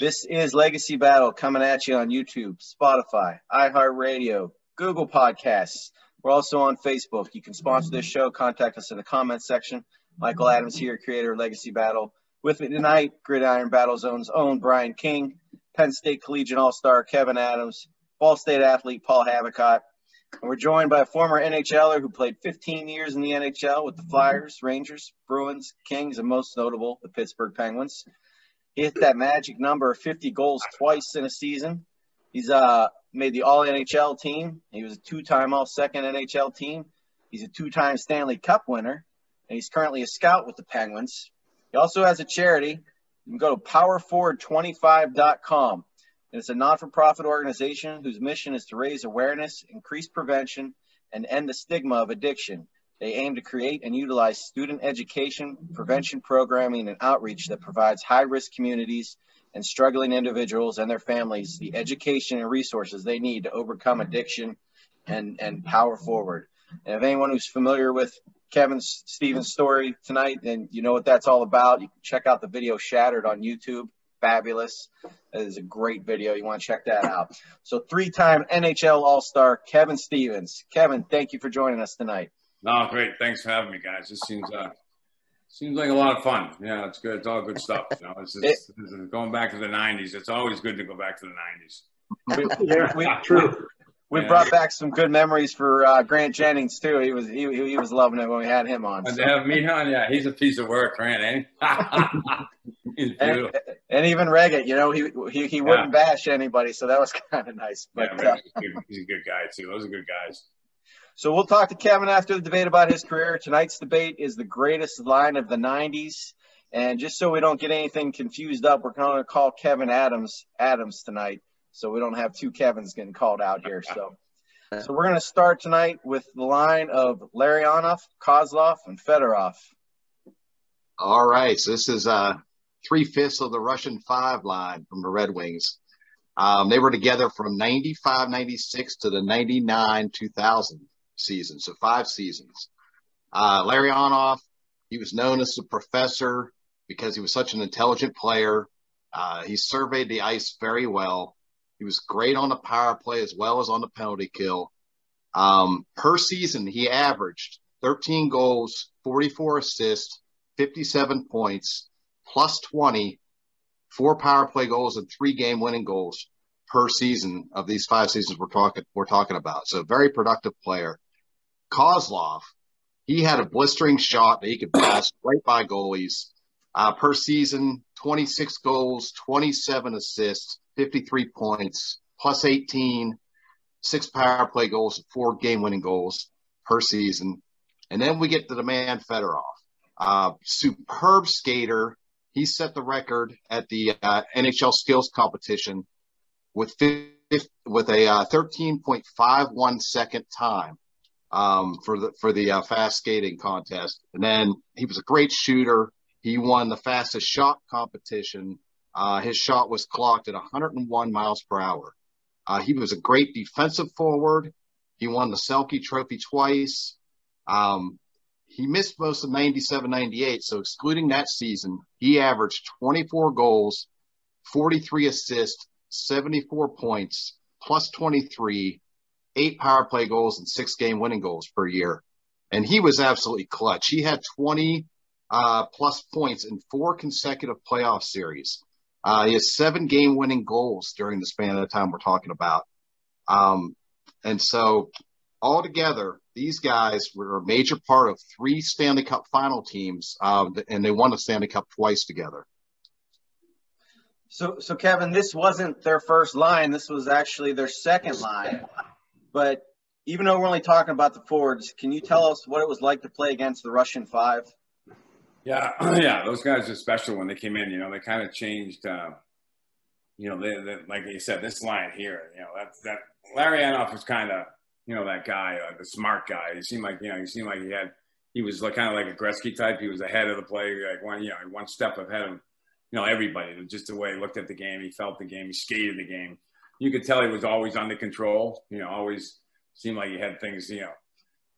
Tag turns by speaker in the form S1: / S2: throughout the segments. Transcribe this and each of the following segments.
S1: This is Legacy Battle coming at you on YouTube, Spotify, iHeartRadio, Google Podcasts. We're also on Facebook. You can sponsor this show. Contact us in the comments section. Michael Adams here, creator of Legacy Battle. With me tonight, Gridiron Battle Zone's own Brian King, Penn State Collegiate All-Star Kevin Adams, Ball State athlete Paul Havicott. And we're joined by a former NHLer who played 15 years in the NHL with the Flyers, Rangers, Bruins, Kings, and most notable, the Pittsburgh Penguins. Hit that magic number of 50 goals twice in a season. He's uh, made the All NHL team. He was a two-time All Second NHL team. He's a two-time Stanley Cup winner, and he's currently a scout with the Penguins. He also has a charity. You can go to powerforward25.com. And it's a non-for-profit organization whose mission is to raise awareness, increase prevention, and end the stigma of addiction. They aim to create and utilize student education, prevention programming, and outreach that provides high risk communities and struggling individuals and their families the education and resources they need to overcome addiction and, and power forward. And if anyone who's familiar with Kevin Stevens' story tonight, then you know what that's all about. You can check out the video Shattered on YouTube. Fabulous. That is a great video. You want to check that out. So, three time NHL All Star Kevin Stevens. Kevin, thank you for joining us tonight.
S2: No, great. Thanks for having me, guys. This seems uh, seems like a lot of fun. Yeah, it's good. It's all good stuff. You know, it's just, it, this going back to the '90s. It's always good to go back to the '90s.
S1: We, yeah, we, true. We yeah. brought back some good memories for uh, Grant Jennings too. He was he, he was loving it when we had him on.
S2: So. To have me on, yeah, he's a piece of work, Grant. Eh?
S1: he's beautiful. And, and, even Reggett, you know, he he, he wouldn't yeah. bash anybody, so that was kind of nice. But
S2: yeah, uh, he's a good guy too. Those are good guys.
S1: So we'll talk to Kevin after the debate about his career. Tonight's debate is the greatest line of the 90s. And just so we don't get anything confused up, we're going to call Kevin Adams Adams tonight. So we don't have two Kevins getting called out here. So, so we're going to start tonight with the line of Larionov, Kozlov, and Fedorov.
S3: All right. So this is uh, three fifths of the Russian five line from the Red Wings. Um, they were together from 95 96 to the 99 2000 season, so five seasons. Uh, Larionov, he was known as the professor because he was such an intelligent player. Uh, he surveyed the ice very well. He was great on the power play as well as on the penalty kill. Um, per season, he averaged 13 goals, 44 assists, 57 points, plus 20, four power play goals, and three game winning goals per season of these five seasons we're talking we're talking about. So very productive player. Kozlov, he had a blistering shot that he could pass right by goalies. Uh, per season, 26 goals, 27 assists, 53 points, plus 18, six power play goals, four game winning goals per season. And then we get to the man Fedorov, uh, superb skater. He set the record at the uh, NHL skills competition with with a uh, 13.51 second time um, for the for the uh, fast skating contest. And then he was a great shooter. He won the fastest shot competition. Uh, his shot was clocked at 101 miles per hour. Uh, he was a great defensive forward. He won the Selke Trophy twice. Um, he missed most of 97 98. So, excluding that season, he averaged 24 goals, 43 assists, 74 points, plus 23, eight power play goals, and six game winning goals per year. And he was absolutely clutch. He had 20 uh, plus points in four consecutive playoff series. Uh, he has seven game winning goals during the span of the time we're talking about. Um, and so altogether, these guys were a major part of three Stanley Cup final teams, um, and they won the Stanley Cup twice together.
S1: So, so Kevin, this wasn't their first line. This was actually their second line. But even though we're only talking about the forwards, can you tell us what it was like to play against the Russian Five?
S2: Yeah, yeah, those guys are special when they came in. You know, they kind of changed. Uh, you know, they, they, like you said, this line here. You know, that that Anoff was kind of you know that guy, uh, the smart guy. He seemed like you know he seemed like he had he was like, kind of like a Gretzky type. He was ahead of the play, like one you know one step ahead of you know everybody. Just the way he looked at the game, he felt the game, he skated the game. You could tell he was always under control. You know, always seemed like he had things you know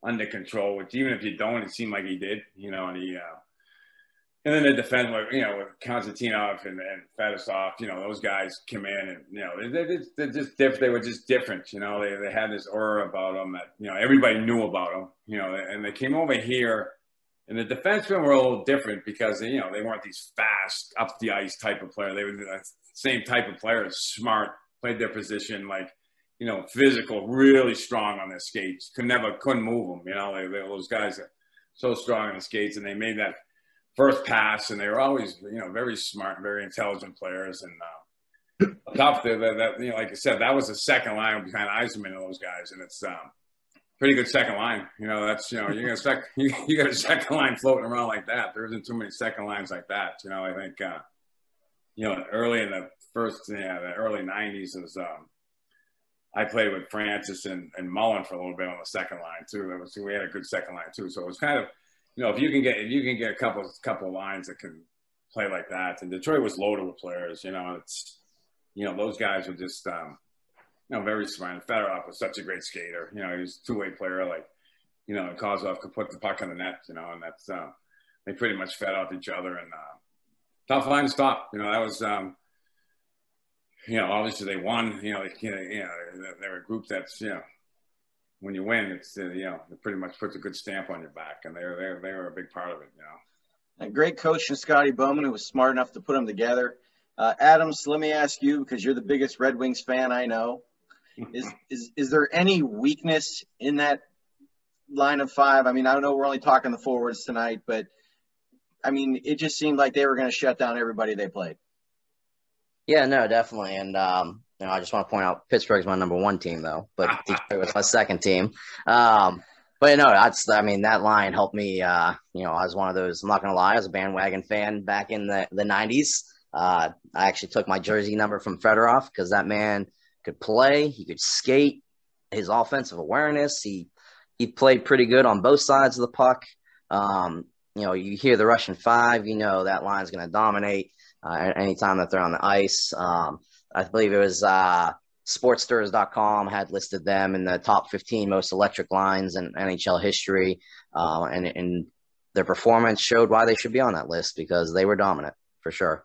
S2: under control. Which even if you don't, it seemed like he did. You know, and he. Uh, and then the defense, you know, with Konstantinov and, and Fetisov, you know, those guys come in and, you know, they, they're just different. They were just different. You know, they, they had this aura about them that, you know, everybody knew about them, you know, and they came over here and the defensemen were a little different because, you know, they weren't these fast, up the ice type of player. They were the same type of players, smart, played their position, like, you know, physical, really strong on their skates. Could never, couldn't move them. You know, they, they, those guys are so strong on the skates and they made that – first pass, and they were always, you know, very smart, very intelligent players. And uh, top that, that, you know, like I said, that was the second line behind Yzerman and those guys, and it's um, pretty good second line. You know, that's you know, you got a sec- you, you got a second line floating around like that. There isn't too many second lines like that. You know, I think, uh, you know, early in the first, yeah, the early '90s was. Um, I played with Francis and, and Mullen for a little bit on the second line too. That was we had a good second line too. So it was kind of you know, if you can get if you can get a couple couple lines that can play like that, and Detroit was loaded with players. You know, it's you know those guys were just um, you know very smart. Fedorov was such a great skater. You know, he was two way player. Like you know, Kozlov could put the puck in the net. You know, and that's uh, they pretty much fed off each other. And uh, tough line to stop. You know, that was. Um, you know, obviously they won. You know, you know, you know they're a group that's you know when you win, it's uh, you know it pretty much puts a good stamp on your back, and they're they they were a big part of it. You know,
S1: a great coach in Scotty Bowman who was smart enough to put them together. Uh, Adams, let me ask you because you're the biggest Red Wings fan I know. is is is there any weakness in that line of five? I mean, I don't know. We're only talking the forwards tonight, but I mean, it just seemed like they were going to shut down everybody they played.
S4: Yeah, no, definitely, and um, you know, I just want to point out Pittsburgh's my number one team though, but Detroit was my second team. Um, but you know, that's I mean that line helped me. Uh, you know, I was one of those. I'm not gonna lie, I was a bandwagon fan back in the the '90s. Uh, I actually took my jersey number from Fedorov because that man could play, he could skate, his offensive awareness. He he played pretty good on both sides of the puck. Um, you know, you hear the Russian five, you know that line's going to dominate uh, anytime that they're on the ice. Um, I believe it was uh, sportsters.com had listed them in the top 15 most electric lines in NHL history. Uh, and, and their performance showed why they should be on that list because they were dominant for sure.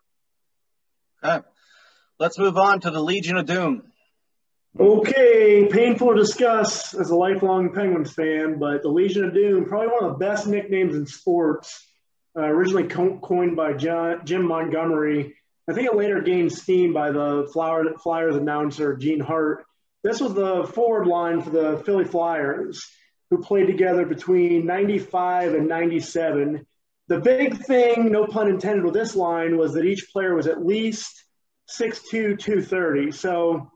S1: Okay. Let's move on to the Legion of Doom.
S5: Okay, painful to discuss as a lifelong Penguins fan, but the Legion of Doom, probably one of the best nicknames in sports, uh, originally co- coined by John, Jim Montgomery I think it later gained steam by the Flyers announcer, Gene Hart. This was the forward line for the Philly Flyers, who played together between 95 and 97. The big thing, no pun intended, with this line was that each player was at least 6'2, 230. So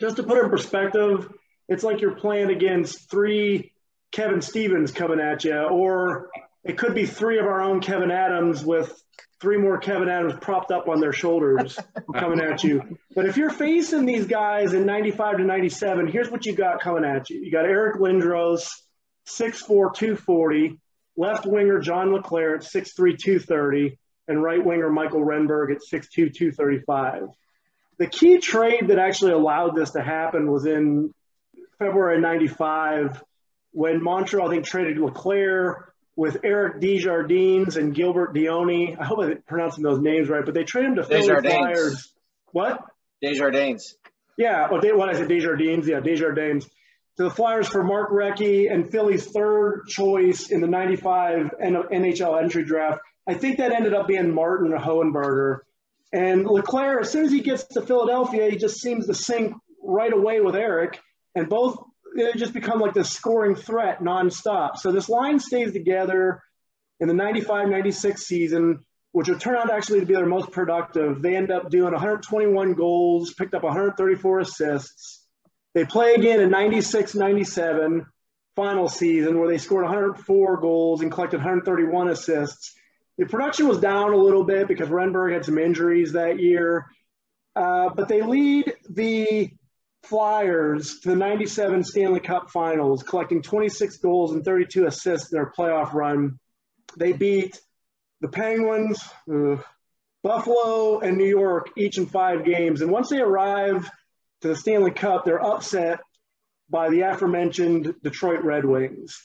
S5: just to put it in perspective, it's like you're playing against three Kevin Stevens coming at you, or it could be three of our own Kevin Adams with three more Kevin Adams propped up on their shoulders coming at you. But if you're facing these guys in 95 to 97, here's what you got coming at you. You got Eric Lindros, 6'4, 240, left winger John LeClair at 6'3, 230, and right winger Mikael Renberg at 6'2, 235. The key trade that actually allowed this to happen was in February 95 when Montreal, I think, traded LeClair with Eric Desjardins and Gilbert Dionne. I hope I'm pronouncing those names right, but they traded him to Philly Flyers. What?
S1: Desjardins.
S5: Yeah, well, they, what I said, Desjardins. Yeah, Desjardins. To the Flyers for Mark Recchi and Philly's third choice in the 95 NHL entry draft. I think that ended up being Martin Hohenberger. And LeClair, as soon as he gets to Philadelphia, he just seems to sync right away with Eric. And both they just become like this scoring threat nonstop. So this line stays together in the 95 96 season, which would turn out actually to be their most productive. They end up doing 121 goals, picked up 134 assists. They play again in 96 97 final season where they scored 104 goals and collected 131 assists. The production was down a little bit because Renberg had some injuries that year. Uh, but they lead the Flyers to the 97 Stanley Cup finals, collecting 26 goals and 32 assists in their playoff run. They beat the Penguins, Buffalo, and New York each in five games. And once they arrive to the Stanley Cup, they're upset by the aforementioned Detroit Red Wings.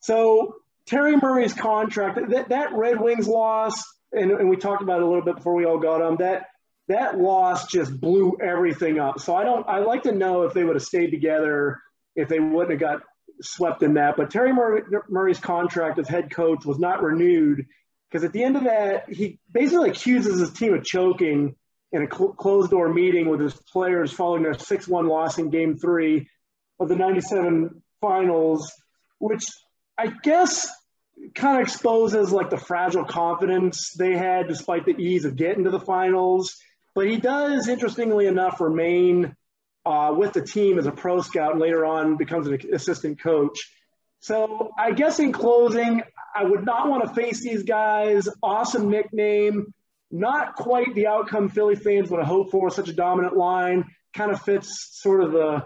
S5: So Terry Murray's contract, that, that Red Wings loss, and, and we talked about it a little bit before we all got on, that that loss just blew everything up. So I don't. I like to know if they would have stayed together, if they wouldn't have got swept in that. But Terry Murray, Murray's contract as head coach was not renewed because at the end of that, he basically accuses his team of choking in a cl- closed door meeting with his players following their 6 1 loss in game three of the 97 finals, which I guess kind of exposes like the fragile confidence they had despite the ease of getting to the finals. But he does, interestingly enough, remain uh, with the team as a pro scout and later on becomes an assistant coach. So I guess in closing, I would not want to face these guys. Awesome nickname. Not quite the outcome Philly fans would have hoped for. Such a dominant line. Kind of fits sort of the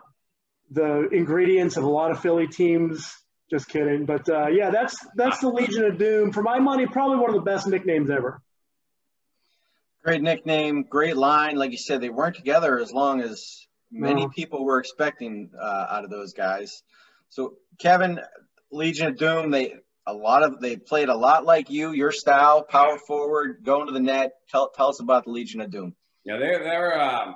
S5: the ingredients of a lot of Philly teams. Just kidding. But uh, yeah, that's that's the Legion of Doom. For my money, probably one of the best nicknames ever.
S1: Great nickname, great line. Like you said, they weren't together as long as many no. people were expecting uh, out of those guys. So, Kevin, Legion of Doom, they a lot of they played a lot like you, your style, power forward, going to the net. Tell tell us about the Legion of Doom.
S2: Yeah, they they're uh,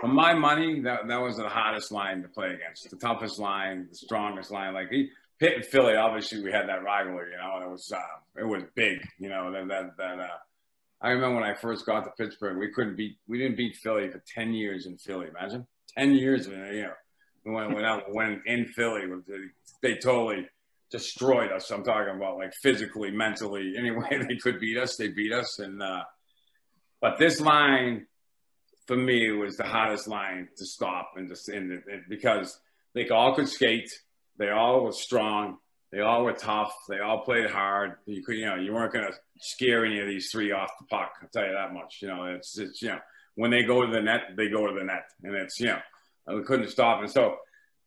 S2: for my money, that that was the hottest line to play against, the toughest line, the strongest line. Like he, Pitt and Philly, obviously we had that rivalry. You know, it was uh, it was big. You know that that that. Uh, I remember when I first got to Pittsburgh, we couldn't beat, we didn't beat Philly for 10 years in Philly. Imagine 10 years, you know, when, when, I, when in Philly, they totally destroyed us. I'm talking about like physically, mentally, any way they could beat us, they beat us. And, uh, but this line for me was the hottest line to stop and just, and, and because they all could skate. They all were strong they all were tough. They all played hard. You could, you know, you weren't going to scare any of these three off the puck. I'll tell you that much. You know, it's, it's, you know, when they go to the net, they go to the net, and it's, you know, we couldn't stop. And so,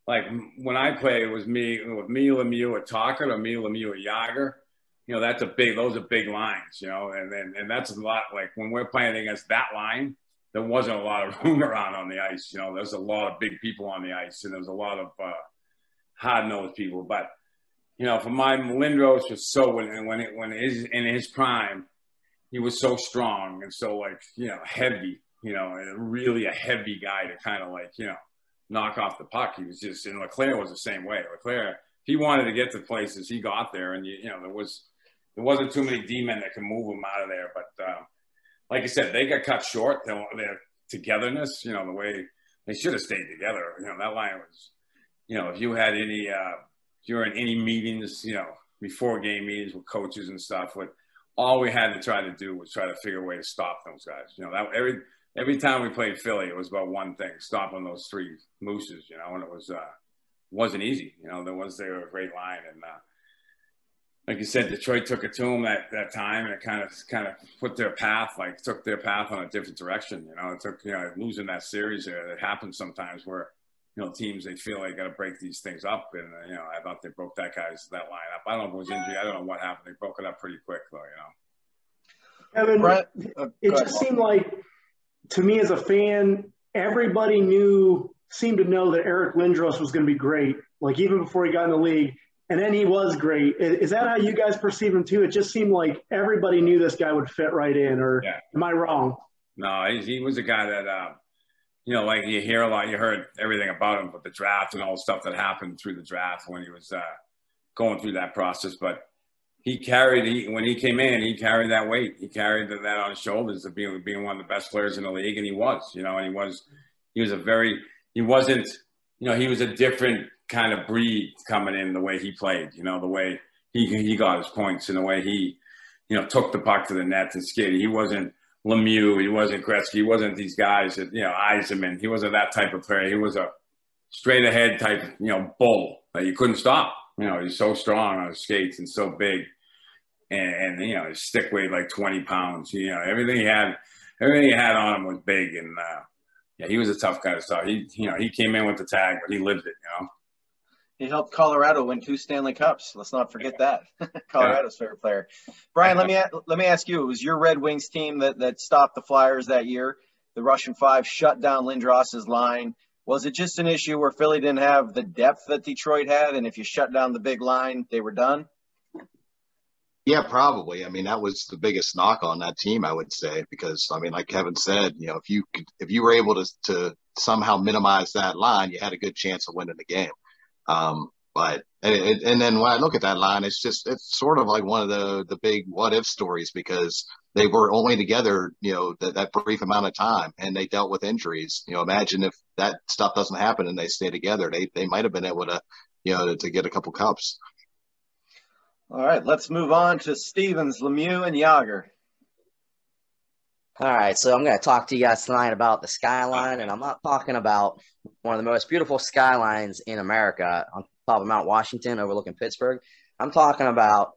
S2: like when I played, it was me with me Lemieux at Tocchet or me Lemieux at Jagr. You know, that's a big. Those are big lines. You know, and and and that's a lot. Like when we're playing against that line, there wasn't a lot of room around on the ice. You know, there's a lot of big people on the ice, and there's a lot of uh, hard nosed people, but you know, for my Lindros was so when when it when his in his prime, he was so strong and so like you know heavy, you know, really a heavy guy to kind of like you know knock off the puck. He was just and LeClair was the same way. LeClair, he wanted to get to places, he got there, and you, you know there was there wasn't too many D men that could move him out of there. But uh, like I said, they got cut short. Their, their togetherness, you know, the way they should have stayed together. You know, that line was, you know, if you had any. Uh, during any meetings, you know, before game meetings with coaches and stuff. But all we had to try to do was try to figure a way to stop those guys. You know, that every every time we played Philly, it was about one thing: stopping those three mooses. You know, and it was uh, wasn't easy. You know, there was they were a great line, and uh, like you said, Detroit took it to them that that time, and it kind of kind of put their path, like took their path on a different direction. You know, it took you know losing that series. It happens sometimes where you know, teams they feel like they got to break these things up, and uh, you know, I thought they broke that guy's that line up. I don't know if it was injury. I don't know what happened. They broke it up pretty quick, though. You
S5: know. Evan, Brett, uh, it just seemed like to me as a fan, everybody knew seemed to know that Eric Lindros was going to be great. Like even before he got in the league, and then he was great. Is, that how you guys perceive him too? It just seemed like everybody knew this guy would fit right in. Or yeah. am I wrong?
S2: No, he, he was a guy that. Uh, you know, like you hear a lot, you heard everything about him, but the draft and all the stuff that happened through the draft when he was uh, going through that process. But he carried, he, when he came in, he carried that weight. He carried that on his shoulders of being, being one of the best players in the league. And he was, you know, and he was, he was a very, he wasn't, you know, he was a different kind of breed coming in the way he played, you know, the way he, he got his points and the way he, you know, took the puck to the net and skated. He wasn't, Lemieux. He wasn't Gretzky. He wasn't these guys that, you know, Yzerman. He wasn't that type of player. He was a straight ahead type, you know, bull that you couldn't stop. You know, he's so strong on his skates and so big. And, and, you know, his stick weighed like 20 pounds. You know, everything he had, everything he had on him was big. And, uh, yeah, he was a tough guy to stop. He, you know, he came in with the tag, but he lived it, you know.
S1: He helped Colorado win two Stanley Cups. Let's not forget that. Colorado's yeah. favorite player. Brian, let me let me ask you: It was your Red Wings team that that stopped the Flyers that year. The Russian Five shut down Lindros's line. Was it just an issue where Philly didn't have the depth that Detroit had, and if you shut down the big line, they were done?
S3: Yeah, probably. I mean, that was the biggest knock on that team, I would say, because I mean, like Kevin said, you know, if you could, if you were able to to somehow minimize that line, you had a good chance of winning the game. Um, but and, and then when I look at that line, it's just it's sort of like one of the the big what if stories because they were only together, you know, that, that brief amount of time, and they dealt with injuries. You know, imagine if that stuff doesn't happen and they stay together, they they might have been able to, you know, to, to get a couple cups.
S1: All right, let's move on to Stevens, Lemieux, and Jagr.
S4: All right, so I'm going to talk to you guys tonight about the skyline, and I'm not talking about one of the most beautiful skylines in America on top of Mount Washington overlooking Pittsburgh. I'm talking about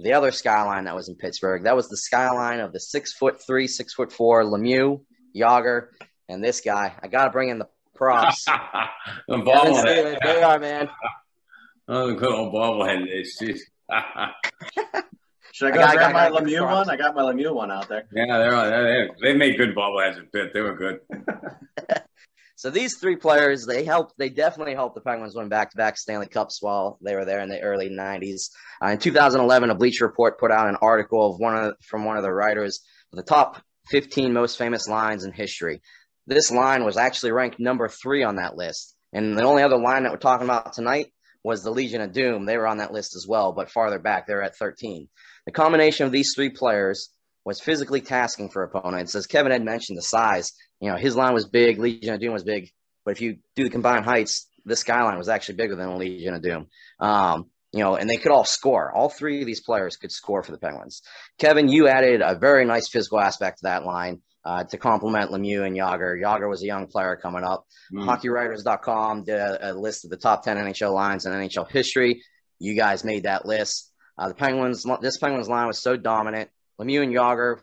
S4: the other skyline that was in Pittsburgh. That was the skyline of the six foot three, six foot four Lemieux, Jagr, and this guy. I got to bring in the props.
S2: the bobblehead.
S4: They are, man.
S2: Oh, the good old bobblehead days.
S1: Should I go I got, grab I got, my Lemieux one? I got my Lemieux one out there.
S2: Yeah, they're, they're they made good bobbleheads in Pitt. They were good.
S4: so these three players, they helped. They definitely helped the Penguins win back-to-back Stanley Cups while they were there in the early '90s. Uh, in 2011, a Bleacher Report put out an article of one of from one of the writers the top 15 most famous lines in history. This line was actually ranked number three on that list, and the only other line that we're talking about tonight was the Legion of Doom. They were on that list as well, but farther back, they're at 13. The combination of these three players was physically tasking for opponents. As Kevin had mentioned, the size, you know, his line was big, Legion of Doom was big, but if you do the combined heights, the skyline was actually bigger than Legion of Doom. Um, you know, and they could all score. All three of these players could score for the Penguins. Kevin, you added a very nice physical aspect to that line uh, to complement Lemieux and Jagr. Jagr was a young player coming up. Mm. HockeyWriters.com did a, a, list of the top 10 NHL lines in NHL history. You guys made that list. Uh, the Penguins, this Penguins line was so dominant. Lemieux and Jagr,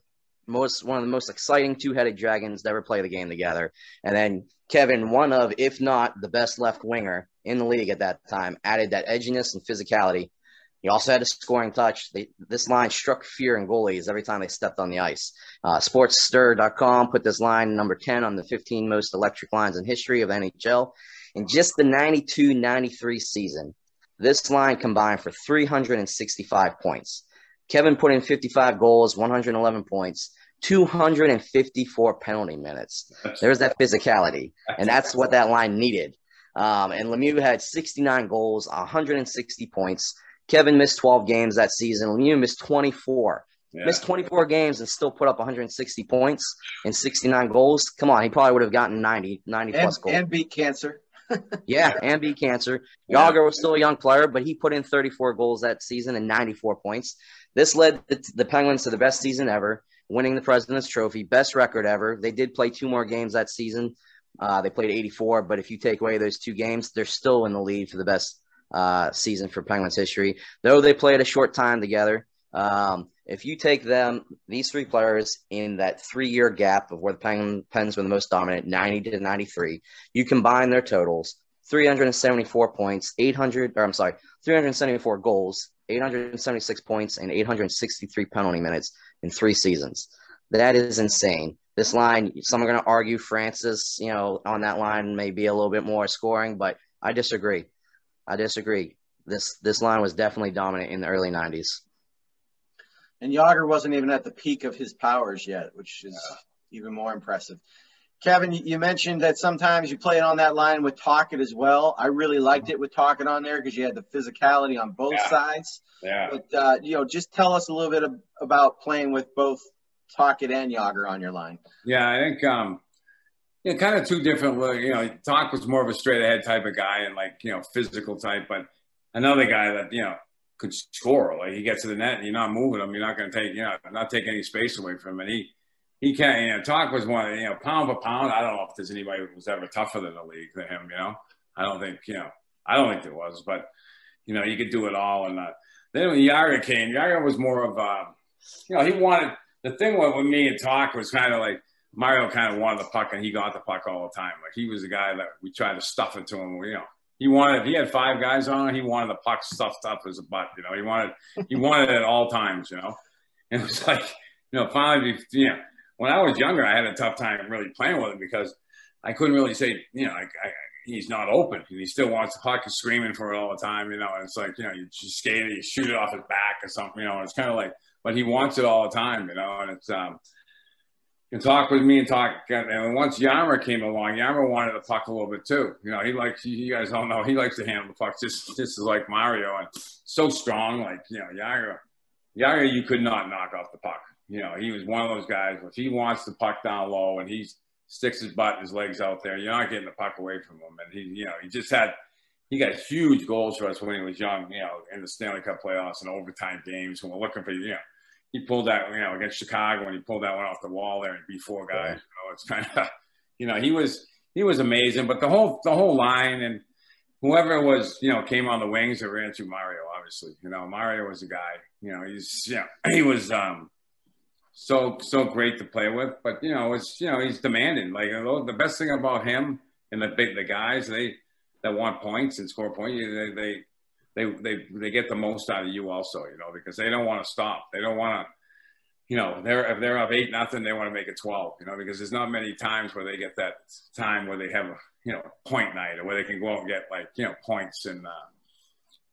S4: most one of the most exciting two-headed dragons to ever play the game together. And then Kevin, one of, if not the best left winger in the league at that time, added that edginess and physicality. He also had a scoring touch. They, this line struck fear in goalies every time they stepped on the ice. Uh, SportsStir.com put this line number 10 on the 15 most electric lines in history of NHL. In just the 92 93 season, this line combined for 365 points. Kevin put in 55 goals, 111 points, 254 penalty minutes. There's that physicality, and that's what that line needed. Um, and Lemieux had 69 goals, 160 points. Kevin missed 12 games that season. Lemieux missed 24. Yeah. Missed 24 games and still put up 160 points and 69 goals. Come on, he probably would have gotten 90, 90
S1: and,
S4: plus goals.
S1: And beat cancer
S4: yeah, and beat cancer. Jagr was still a young player, but he put in 34 goals that season and 94 points. This led the, the Penguins to the best season ever, winning the President's Trophy, best record ever. They did play two more games that season. Uh, they played 84, but if you take away those two games, they're still in the lead for the best uh, season for Penguins history. Though they played a short time together, um, if you take them, these three players in that three year gap of where the Pens were the most dominant, 90 to 93, you combine their totals 374 points, 800, or I'm sorry, 374 goals, 876 points, and 863 penalty minutes in three seasons. That is insane. This line, some are going to argue Francis, you know, on that line may be a little bit more scoring, but I disagree. I disagree. This this line was definitely dominant in the early 90s.
S1: And Jagr wasn't even at the peak of his powers yet, which is even more impressive. Kevin, you mentioned that sometimes you play it on that line with Tocchet as well. I really liked it with Tocchet on there because you had the physicality on both
S2: Yeah.
S1: sides.
S2: Yeah.
S1: But uh, you know, just tell us a little bit of, about playing with both Tocchet and Jagr on your line.
S2: Yeah, I think um, yeah, kind of two different. You know, Toc was more of a straight ahead type of guy and like you know physical type, but another guy that you know could score. Like he gets to the net and you're not moving him, you're not going to take you know not take any space away from him. And he he can't. You know, Toc was one. You know, pound for pound. I don't know if there's anybody who was ever tougher than the league than him. You know, I don't think you know. I don't think there was, but you know, you could do it all. And uh, then when Jagr came, Jagr was more of uh, you know he wanted the thing with, with me and Toc was kind of like Mario kind of wanted the puck and he got the puck all the time. Like he was the guy that we tried to stuff it to him. You know, he wanted if he had five guys on. He wanted the puck stuffed up a butt. You know, he wanted he wanted it at all times. You know, and it was like you know finally you know when I was younger I had a tough time really playing with him because I couldn't really say you know I, I, he's not open and he still wants the puck. He's screaming for it all the time. You know, and it's like you know you, you skate it, you shoot it off his back or something. You know, and it's kind of like but he wants it all the time. You know, and it's um and Toc with me and Toc. And once Yammer came along, Yammer wanted the puck a little bit too. You know, he likes, you guys don't know, he likes to handle the puck just, just as like Mario and so strong. Like, you know, Jagr, Jagr, you could not knock off the puck. You know, he was one of those guys, if he wants the puck down low and he sticks his butt and his legs out there, you're not getting the puck away from him. And he, you know, he just had, he got huge goals for us when he was young, you know, in the Stanley Cup playoffs and overtime games when we're looking for, you know, he pulled that, you know, against Chicago when he pulled that one off the wall there and beat four guys. You know, it's kind of, you know, he was he was amazing. But the whole the whole line and whoever was, you know, came on the wings, it ran through Mario. Obviously, you know, Mario was a guy. You know, he's yeah, he was um so so great to play with. But you know, it's you know, he's demanding. Like the best thing about him and the big the guys they that want points and score points, they they they they they get the most out of you also, you know, because they don't want to stop. They don't want to, you know, they're if they're up eight nothing, they want to make it twelve, you know, because there's not many times where they get that time where they have a you know point night or where they can go out and get like you know points. And uh,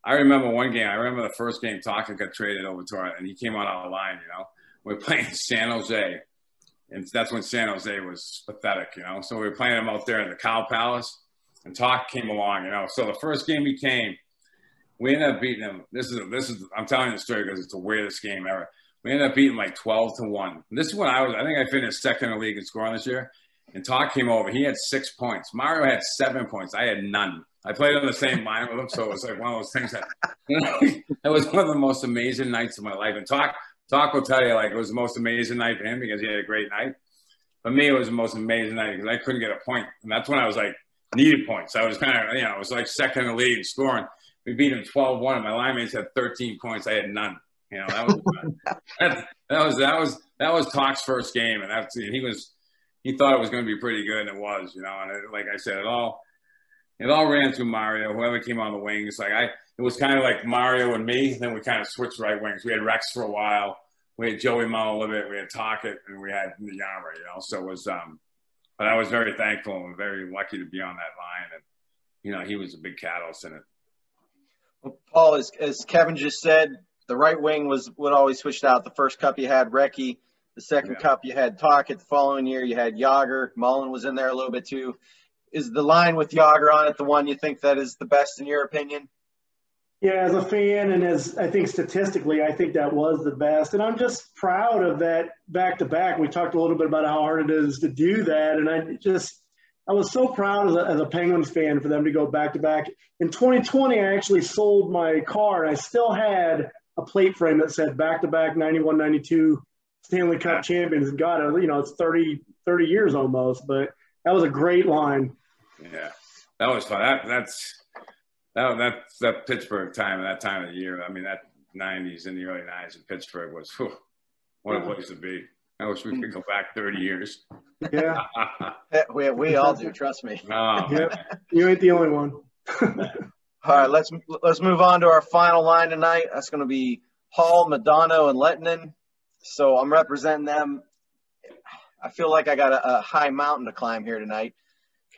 S2: I remember one game. I remember the first game. Talker got traded over to our, and he came out on the line. You know, we are playing San Jose, and that's when San Jose was pathetic. You know, so we were playing them out there in the Cow Palace, and Toc came along. You know, so the first game he came we ended up beating them. This is this is I'm telling you the story because it's the weirdest game ever. We ended up beating like 12 to one. This is when I was. I think I finished second in the league in scoring this year. And Toc came over. He had six points. Mario had seven points. I had none. I played on the same line with him, so it was like one of those things that that was one of the most amazing nights of my life. And Toc Toc will tell you like it was the most amazing night for him because he had a great night. For me, it was the most amazing night because I couldn't get a point, and that's when I was like needed points. I was kind of you know it was like second in the league scoring we beat him 12-1 and my line mates had 13 points. I had none. You know that was that, that, was that was that was Toc's first game and that's he was he thought it was going to be pretty good and it was you know and it, like i said it all it all ran through mario. Whoever came on the wings like i it was kind of like mario and me then we kind of switched right wings. We had rex for a while. We had joey Malivit, we had Tocchet, and we had Yama, you know so it was um but i was very thankful and very lucky to be on that line and you know he was a big catalyst in it
S1: Paul, as, as Kevin just said, the right wing was what always switched out. The first cup you had Recchi. The second yeah. cup you had Tocchet. The following year you had Jagr. Mullen was in there a little bit too. Is the line with Jagr on it the one you think that is the best in your opinion?
S5: Yeah, as a fan and as I think statistically, I think that was the best. And I'm just proud of that back to back. We talked a little bit about how hard it is to do that. And I just I was so proud as a, as a, Penguins fan for them to go back to back. In 2020, I actually sold my car I still had a plate frame that said back to back 91 92 Stanley Cup champions. God, you know, it's 30, 30 years almost, but that was a great line.
S2: Yeah, that was fun. That, that's that, that, that Pittsburgh time, that time of the year. I mean, that 90s and the early 90s in Pittsburgh was whew, what a place to be. I wish we could go back 30 years.
S5: Yeah.
S1: we, we all do, trust me.
S2: Oh,
S5: yep. You ain't the only one.
S1: all right, let's let's move on to our final line tonight. That's going to be Hull, Modano, and Lehtinen. So I'm representing them. I feel like I got a, a high mountain to climb here tonight.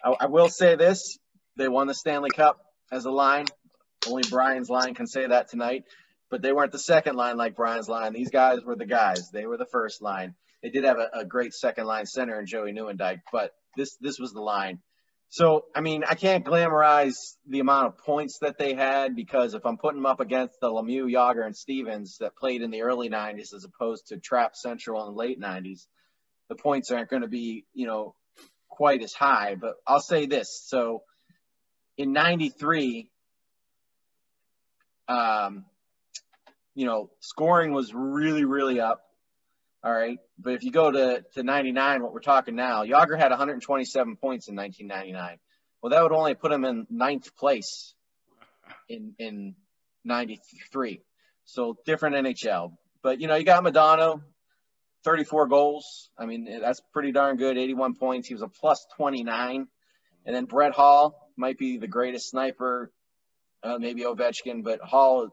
S1: I, I will say this: they won the Stanley Cup as a line. Only Brian's line can say that tonight. But they weren't the second line like Brian's line. These guys were the guys. They were the first line they did have a, a, great second line center in Joey Nieuwendyk, but this this was the line. So I mean, I can't glamorize the amount of points that they had because if I'm putting them up against the Lemieux, Jagr, and Stevens that played in the early '90s as opposed to Trap Central in the late '90s, the points aren't going to be you know quite as high. But I'll say this: so in '93, um, you know, scoring was really, really up. All right. But if you go to, to 99, what we're talking now, Jagr had 127 points in 1999. Well, that would only put him in ninth place in, in 93. So different NHL. But, you know, you got Modano, 34 goals. I mean, that's pretty darn good. 81 points. He was a plus 29. And then Brett Hull might be the greatest sniper, uh, maybe Ovechkin, but Hull,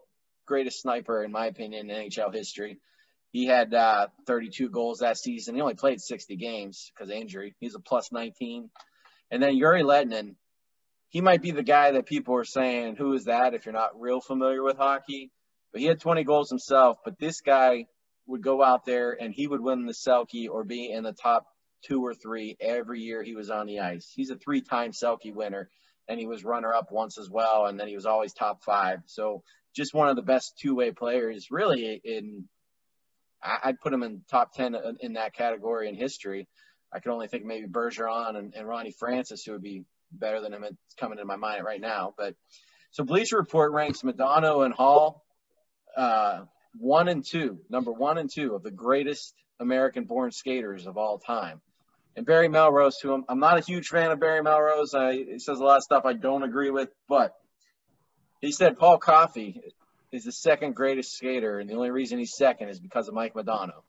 S1: greatest sniper, in my opinion, in NHL history. He had uh, 32 goals that season. He only played 60 games because of injury. He's a plus 19. And then Jere Lehtinen, he might be the guy that people are saying, who is that if you're not real familiar with hockey? But he had 20 goals himself. But this guy would go out there and he would win the Selke or be in the top two or three every year he was on the ice. He's a three time Selke winner and he was runner up once as well. And then he was always top five. So just one of the best two way players really in I'd put him in top 10 in that category in history. I could only think maybe Bergeron and, and Ronnie Francis, who would be better than him. It's coming in my mind right now. But so Bleacher Report ranks Modano and Hull uh, one and two, number one and two of the greatest American born skaters of all time. And Barry Melrose, who I'm, I'm not a huge fan of Barry Melrose. I, he says a lot of stuff I don't agree with, but he said Paul Coffey is the second greatest skater, and the only reason he's second is because of Mike Modano.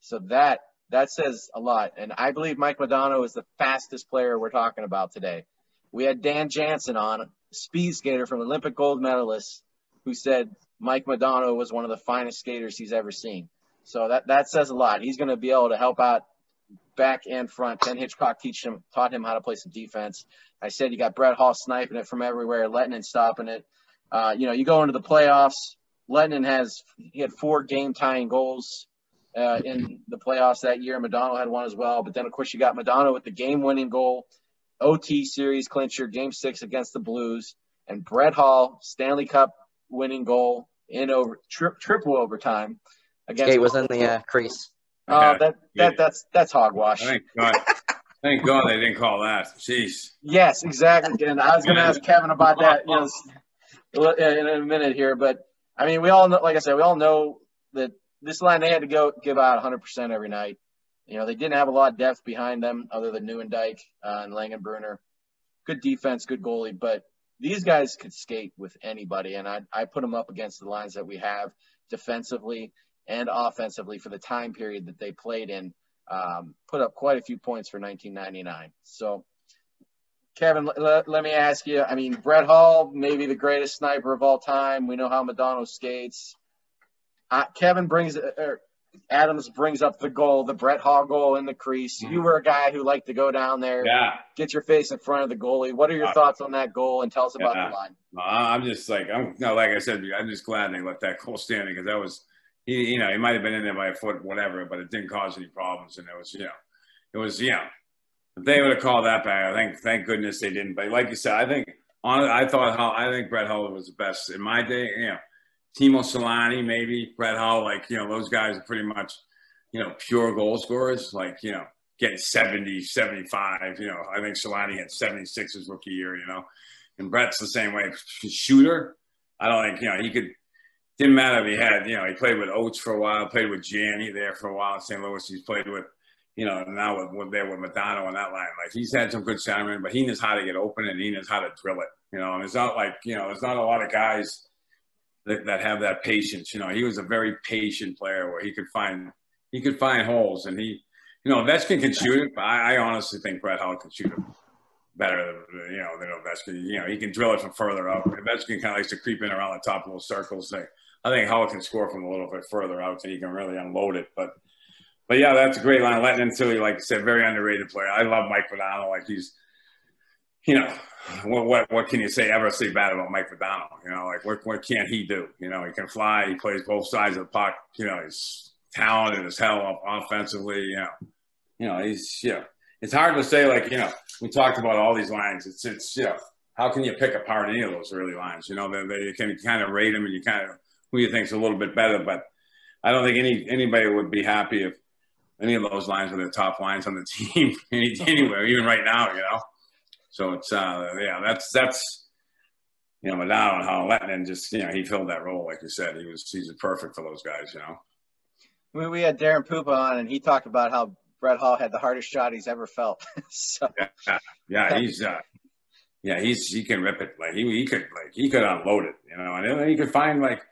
S1: So that that says a lot. And I believe Mike Modano is the fastest player we're talking about today. We had Dan Jansen on, speed skater from Olympic gold medalist, who said Mike Modano was one of the finest skaters he's ever seen. So that that says a lot. He's going to be able to help out back and front. Ken Hitchcock teach him, taught him how to play some defense. I said you got Brett Hull sniping it from everywhere, letting and stopping it. Uh, you know, you go into the playoffs. Lennon has he had four game tying goals uh, in the playoffs that year. Modano had one as well. But then of course you got Modano with the game winning goal, OT series clincher, game six against the Blues, and Brett Hull Stanley Cup winning goal in over tri- triple overtime
S4: against. Skate was in the uh, crease.
S1: Oh, uh, that that that's that's hogwash.
S2: Thank God. Thank God they didn't call that. Jeez.
S1: Yes, exactly. And I was going to ask Kevin about that. You know, in a minute here, but I mean, we all know, like I said, we all know that this line they had to go give out 100% every night. You know, they didn't have a lot of depth behind them other than Nieuwendyk uh, and Langenbrunner. Good defense, good goalie, but these guys could skate with anybody, and I I put them up against the lines that we have defensively and offensively for the time period that they played in. Um, put up quite a few points for 1999. So Kevin, let, let, me ask you. I mean, Brett Hull, maybe the greatest sniper of all time. We know how Modano skates. Uh, Kevin brings, uh, Adams brings up the goal, the Brett Hull goal in the crease. Mm-hmm. You were a guy who liked to go down there,
S2: yeah.
S1: get your face in front of the goalie. What are your uh, thoughts on that goal? And tell us about yeah. the line.
S2: I'm just like, I'm no, like I said, I'm just glad they left that goal standing because that was, he, you know, he might have been in there by a foot, whatever, but it didn't cause any problems, and it was, you know, it was, you know they would have called that back, I think thank goodness they didn't. But like you said, I think on I thought Hull, I think Brett Hull was the best in my day. You know, Teemu Selanne, maybe Brett Hull, like you know, those guys are pretty much you know pure goal scorers. Like you know, getting 70, 75. You know, I think Selanne had 76 his rookie year. You know, and Brett's the same way. Shooter, I don't think you know he could. Didn't matter if he had, you know, he played with Oates for a while, played with Janney there for a while in St. Louis. He's played with you know, now with, with there with Modano on that line, like he's had some good centermen, but he knows how to get open and he knows how to drill it. You know, and it's not like you know, there's not a lot of guys that, that have that patience. You know, he was a very patient player where he could find he could find holes, and he, you know, Ovechkin can shoot it, but I, I honestly think Brett Hull can shoot it better you know than Ovechkin. You know, he can drill it from further out. Ovechkin kind of likes to creep in around the top those circles. Like, I think Hull can score from a little bit further out, so he can really unload it, but but yeah, that's a great line. Letting Tilly, like I said, very underrated player. I love Mike Modano. Like he's, you know, what, what what can you say ever say bad about Mike Modano? You know, like what what can't he do? You know, he can fly. He plays both sides of the puck. You know, he's talented as hell offensively. You know, you know he's yeah. it's hard to say. Like you know, we talked about all these lines. It's it's you know, how can you pick apart any of those early lines? You know, they, they, you can kind of rate them and you kind of who you think's a little bit better. But I don't think any anybody would be happy if any of those lines were the top lines on the team anywhere, even right now. You know, so it's uh yeah, that's that's you know, Modano and Hull and just, you know, he filled that role, like you said. He was he's perfect for those guys, you know.
S1: We, we had Daren Puppa on, and he talked about how Brett Hull had the hardest shot he's ever felt. so
S2: yeah, yeah, he's uh, yeah, he's he can rip it like he he could like he could unload it, you know, and he could find like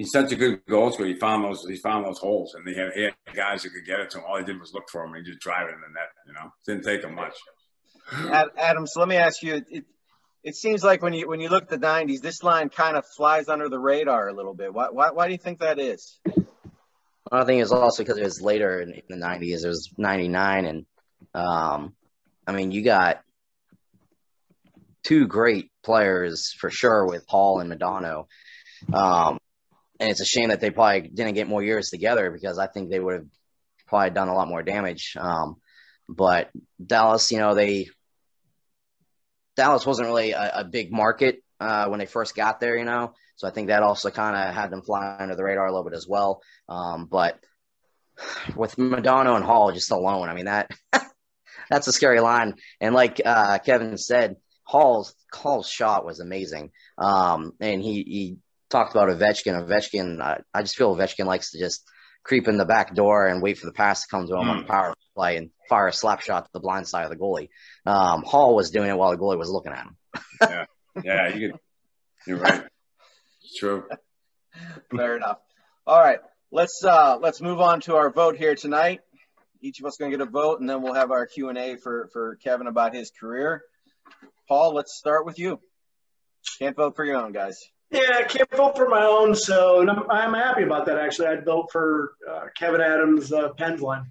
S2: he's such a good goal scorer. He found those he found those holes, and he had, he had guys that could get it to him. All he did was look for him and he just drive it in the net. You know, didn't take him much.
S1: Adam, so let me ask you. It, it seems like when you when you look at the '90s, this line kind of flies under the radar a little bit. Why why, why do you think that is?
S4: I think it's also because it was later in, the '90s. It was '99, and um, I mean, you got two great players for sure with Paul and Modano. Um, and it's a shame that they probably didn't get more years together because I think they would have probably done a lot more damage. Um, but Dallas, you know, they Dallas wasn't really a, a big market uh, when they first got there, you know. So I think that also kind of had them fly under the radar a little bit as well. Um, but with Modano and Hull just alone, I mean that that's a scary line. And like uh, Kevin said, Hull's Hull's shot was amazing. Um, and he he talked about Ovechkin. Ovechkin, I, I just feel Ovechkin likes to just creep in the back door and wait for the pass to come to him mm. on the power play and fire a slap shot to the blind side of the goalie. Um, Hull was doing it while the goalie was looking at him.
S2: yeah, yeah, you could, you're right. True.
S1: Fair enough. All right, let's uh, let's move on to our vote here tonight. Each of us going to get a vote, and then we'll have our Q and A for for Kevin about his career. Paul, let's start with you. Can't vote for your own, guys.
S5: Yeah, I can't vote for my own, so I'm, I'm happy about that. Actually, I'd vote for uh, Kevin Adams' uh, Pens line.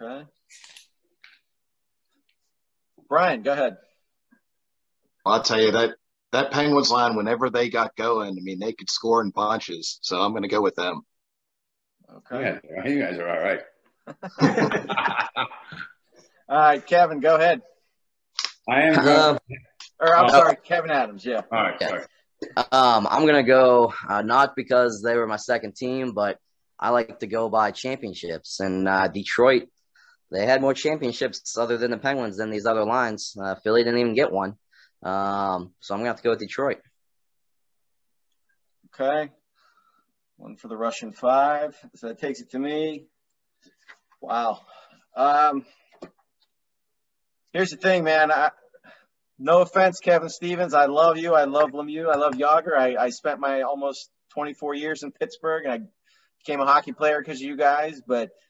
S1: Okay. Brian, go ahead.
S3: I'll tell you that that Penguins line, whenever they got going, I mean, they could score in bunches. So I'm going to go with them.
S2: Okay. Yeah, you guys are all right.
S1: all right, Kevin, go ahead.
S2: I am going. Um,
S1: or I'm oh. sorry, Kevin Adams. Yeah.
S2: All right. Sorry.
S4: Um, I'm gonna go uh, not because they were my second team, but I like to go by championships. And uh, Detroit they had more championships other than the Penguins than these other lines. Uh, Philly didn't even get one. Um, so I'm to have to go with Detroit.
S1: Okay. One for the Russian five. So that takes it to me. Wow. Um, here's the thing, man. I, no offense, Kevin Stevens. I love you. I love Lemieux. I love Jagr. I, I spent my almost 24 years in Pittsburgh and I became a hockey player because of you guys. But –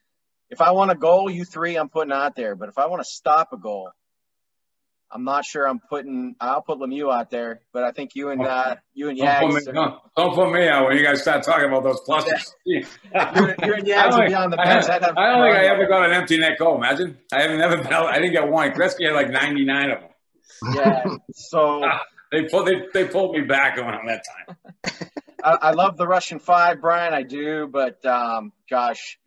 S1: if I want a goal, you three I'm putting out there. But if I want to stop a goal, I'm not sure I'm putting. I'll put Lemieux out there, but I think you and uh, you and Yags.
S2: Don't put, me, don't, don't put me out when you guys start talking about those pluses.
S1: you, you and Yags will be on the bench.
S2: I, I, I don't think I ever got an empty net goal. Imagine I haven't never been. I didn't get one. Gretzky had like 99 of them.
S1: Yeah. So
S2: they pulled they, they pulled me back on that time.
S1: I, I love the Russian five, Brian. I do, but um, gosh,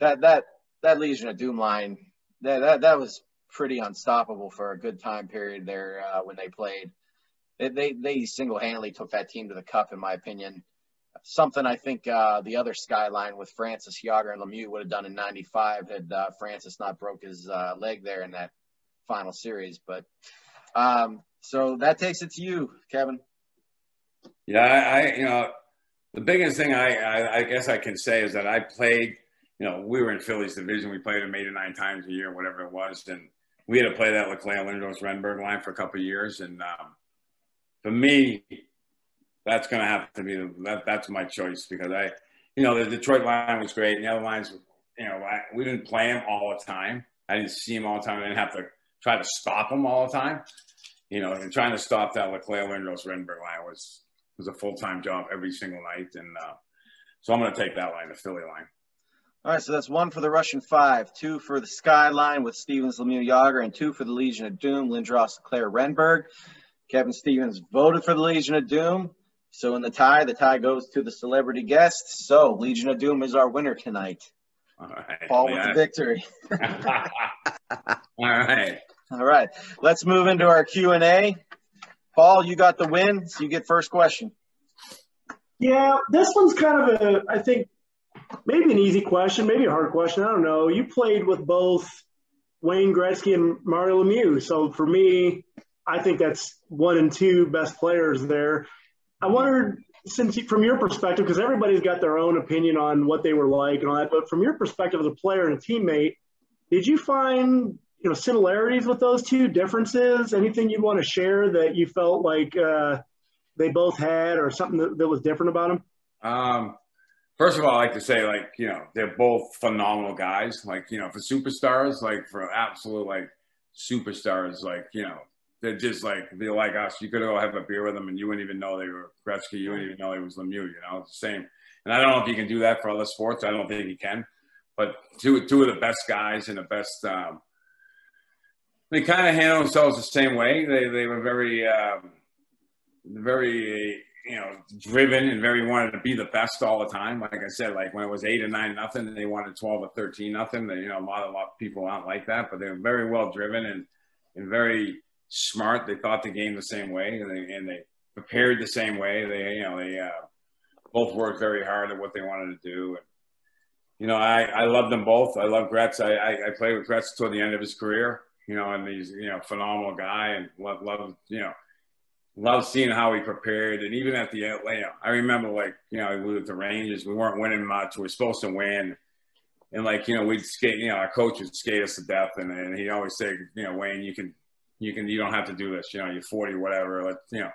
S1: that that that Legion of Doom line, that that, that was pretty unstoppable for a good time period there uh, when they played. They they, they single handedly took that team to the cup, in my opinion. Something I think uh, the other skyline with Francis Jagr and Lemieux would have done in '95 had uh, Francis not broke his uh, leg there in that final series. But um, so that takes it to you, Kevin.
S2: Yeah, I, I you know the biggest thing I, I, I guess I can say is that I played you know, we were in Philly's division. We played them eight or nine times a year, whatever it was. And we had to play that LeClair, Lindros, Renberg line for a couple years. And um, for me, that's going to have to be that, that's my choice because I, you know, the Detroit line was great. And the other lines, you know, I, we didn't play them all the time. I didn't see them all the time. I didn't have to try to stop them all the time. You know, and trying to stop that LeClair, Lindros, Renberg line was was a full time job every single night. And uh, so I'm going to take that line, the Philly line.
S1: All right, so that's one for the Russian five, two for the Skyline with Stevens, Lemieux, Jagr, and two for the Legion of Doom, Lindros, LeClair, Renberg. Kevin Stevens voted for the Legion of Doom. So in the tie, the tie goes to the celebrity guest. So Legion of Doom is our winner tonight.
S2: All right.
S1: Paul with
S2: Yeah.
S1: the victory.
S2: All right.
S1: All right, let's move into our Q and A. Paul, you got the win, so you get first question.
S5: Yeah, this one's kind of a, I think, maybe an easy question, maybe a hard question. I don't know. You played with both Wayne Gretzky and Mario Lemieux. So for me, I think that's one and two best players there. I wondered, since from your perspective, because everybody's got their own opinion on what they were like and all that, but from your perspective as a player and a teammate, did you find you know similarities with those two differences? Anything you'd want to share that you felt like uh, they both had, or something that, that was different about them?
S2: Um, first of all, I like to say, like, you know, they're both phenomenal guys. Like, you know, for superstars, like for absolute like superstars, like, you know, they're just like they're like us. You could go have a beer with them and you wouldn't even know they were Gretzky. You wouldn't even know he was Lemieux. You know, it's the same. And I don't know if you can do that for other sports. I don't think you can. But two two of the best guys and the best. Um, they kind of handle themselves the same way. They they were very um, very you know driven and very wanted to be the best all the time. Like I said, like when it was eight or nine nothing, they wanted twelve or thirteen nothing. They, you know, a lot a lot of people aren't like that, but they were very well driven and and very smart. They thought the game the same way, and they and they prepared the same way. They you know they uh, both worked very hard at what they wanted to do. And, you know, I, I love them both. I love Gretz. I, I, I played with Gretz toward the end of his career, you know, and he's, you know, phenomenal guy and love, love, you know, love seeing how he prepared. And even at the end, you know, I remember like, you know, we at the Rangers, we weren't winning much. We were supposed to win. And like, you know, we'd skate, you know, our coach would skate us to death. And, and he'd always say, you know, Wayne, you can, you can, you don't have to do this, you know, you're 40, whatever, let, you know,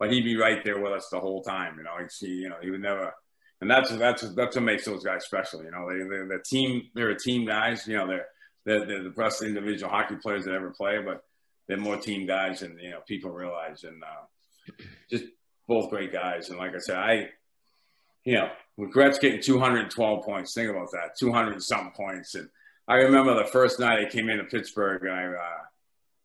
S2: but he'd be right there with us the whole time. You know, he'd see, you know, he would never, and that's that's that's what makes those guys special. You know, they they're the team. They're a team guys. You know, they're they're, they're the best individual hockey players that ever play, but they're more team guys than you know people realize. And uh, just both great guys. And like I said, I you know Gretz getting 212 points. Think about that, 200 and something points. And I remember the first night I came into Pittsburgh and I. Uh,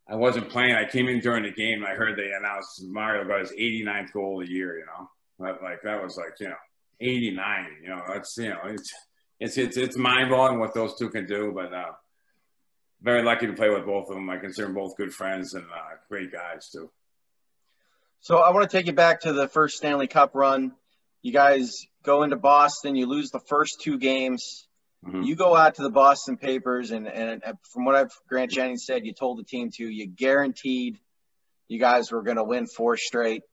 S2: I wasn't playing. I came in during the game. And I heard they announced Mario got his 89th goal of the year. You know, but like that was like you know 89. You know, that's you know, it's it's it's, it's mind blowing what those two can do. But uh, very lucky to play with both of them. I consider them both good friends and uh, great guys too.
S1: So I want to take you back to the first Stanley Cup run. You guys go into Boston. You lose the first two games.
S2: Mhm.
S1: You go out to the Boston papers, and, and from what I've Grant Jennings said, you told the team to you guaranteed you guys were going to win four straight.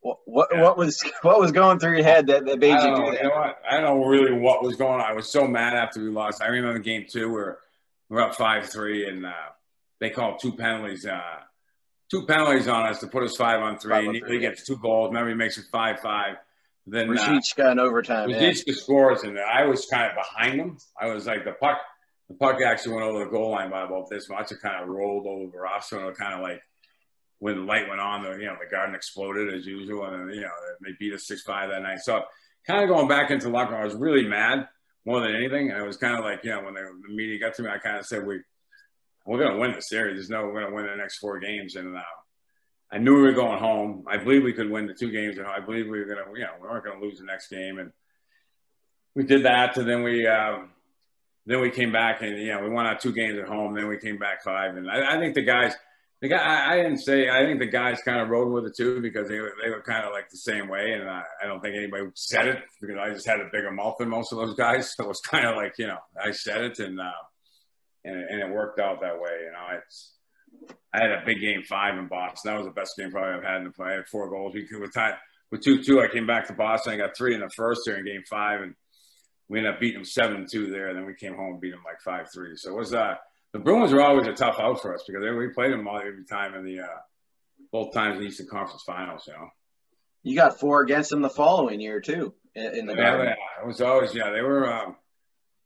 S1: What what,
S2: Yeah.
S1: what was what was going through your head that, that made
S2: I
S1: you
S2: don't,
S1: do
S2: know,
S1: that?
S2: you know? I don't know really what was going on. I was so mad after we lost. I remember game two where we we're up five three, and uh, they called two penalties. Uh, two penalties on us to put us five on three.
S1: Five on
S2: and he
S1: three,
S2: gets two goals. Remember, he makes it five five. Then uh,
S1: got an overtime. Yeah.
S2: Ruzicka scores, and I was kind of behind him. I was like the puck. The puck actually went over the goal line by about this much. It kind of rolled over us, so it kind of like when the light went on, the you know the garden exploded as usual, and you know they beat us six five that night. So kind of going back into locker I was really mad more than anything, and it was kind of like you know when the, the media got to me, I kind of said we we're going to win the series. There's no we're going to win the next four games, and uh, I knew we were going home. I believe we could win the two games, I believe we were going to, you know, we weren't going to lose the next game, and we did that. And then we, um, then we came back, and you know, we won our two games at home. Then we came back five, and I, I think the guys, the guy, I, I didn't say, I think the guys kind of rode with it too because they were, they were kind of like the same way, and I, I don't think anybody said it because I just had a bigger mouth than most of those guys, so it was kind of like you know, I said it, and uh, and and it worked out that way. You know, it's. I had a big game five in Boston. That was the best game probably I've had in the play. I had four goals. We could with time with two two. I came back to Boston. I got three in the first here in game five, and we ended up beating them seven two there. And then we came home and beat them like five three. So it was uh the Bruins were always a tough out for us because they, we played them all every time in the uh, both times in the Eastern Conference Finals. You know.
S1: You got four against them the following year too in, in the
S2: Yeah, yeah, it was always yeah. They were, um,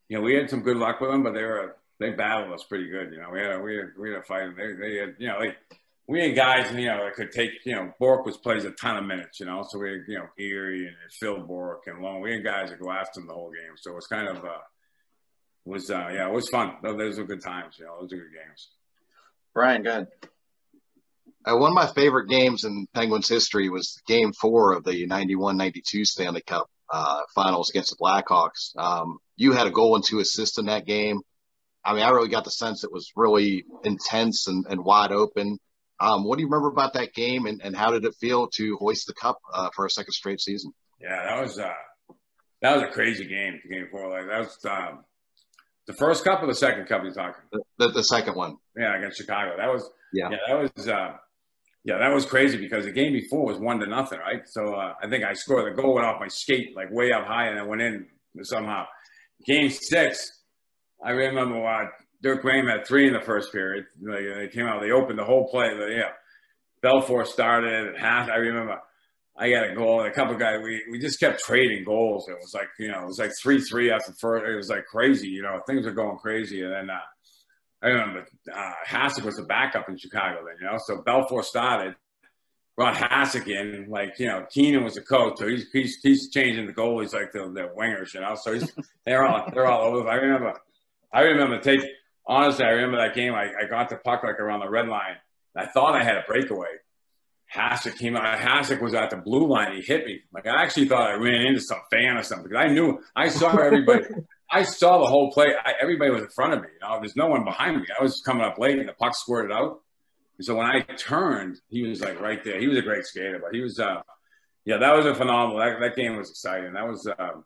S2: you know, we had some good luck with them, but they were they battled us pretty good. You know, we had a, we had we had a fight. They they had you know they, we had guys you know that could take you know Bourque was plays a ton of minutes. You know, so we had you know Errey and Phil Bourque and Long. We had guys that go after him the whole game. So it was kind of uh, was uh, yeah, it was fun. Those were good times. You know, those were good games.
S1: Brian, go ahead.
S3: Uh, one of my favorite games in Penguins history was game four of the 91 92 Stanley Cup uh, finals against the Blackhawks. Um, You had a goal and two assists in that game. I mean, I really got the sense it was really intense and, and wide open. Um, what do you remember about that game, and, and how did it feel to hoist the cup uh, for a second straight season?
S2: Yeah, that was uh, that was a crazy game. Game four, like that was um, the first cup or the second cup you're talking.
S3: The, the, the second one.
S2: Yeah, against Chicago. That was yeah. yeah that was uh, yeah, that was crazy because the game before was one to nothing, right? So uh, I think I scored the goal went off my skate like way up high and I went in somehow. Game six, I remember what Dirk Graham had three in the first period. Like, they came out, they opened the whole play. But, yeah, Belfour started half. I remember I got a goal and a couple guys. We we just kept trading goals. It was like you know, it was like three three after first. It was like crazy. You know, things were going crazy. And then uh, I remember uh, Hasek was the backup in Chicago then. You know, so Belfour started. Brought Hasek in, like you know, Keenan was the coach, so he's he's, he's changing the goalies like the, the wingers, you know. So he's they're all they're all over. I remember I remember take honestly, I remember that game. I, I got the puck like around the red line. I thought I had a breakaway. Hasek came out. Hasek was at the blue line. He hit me. Like I actually thought I ran into some fan or something because I knew I saw everybody. I saw the whole play. I, everybody was in front of me. You know, there's no one behind me. I was coming up late, and the puck squirted out. And so when I turned, he was like right there. He was a great skater, but he was, uh, yeah, that was a phenomenal. That, that game was exciting. That was um,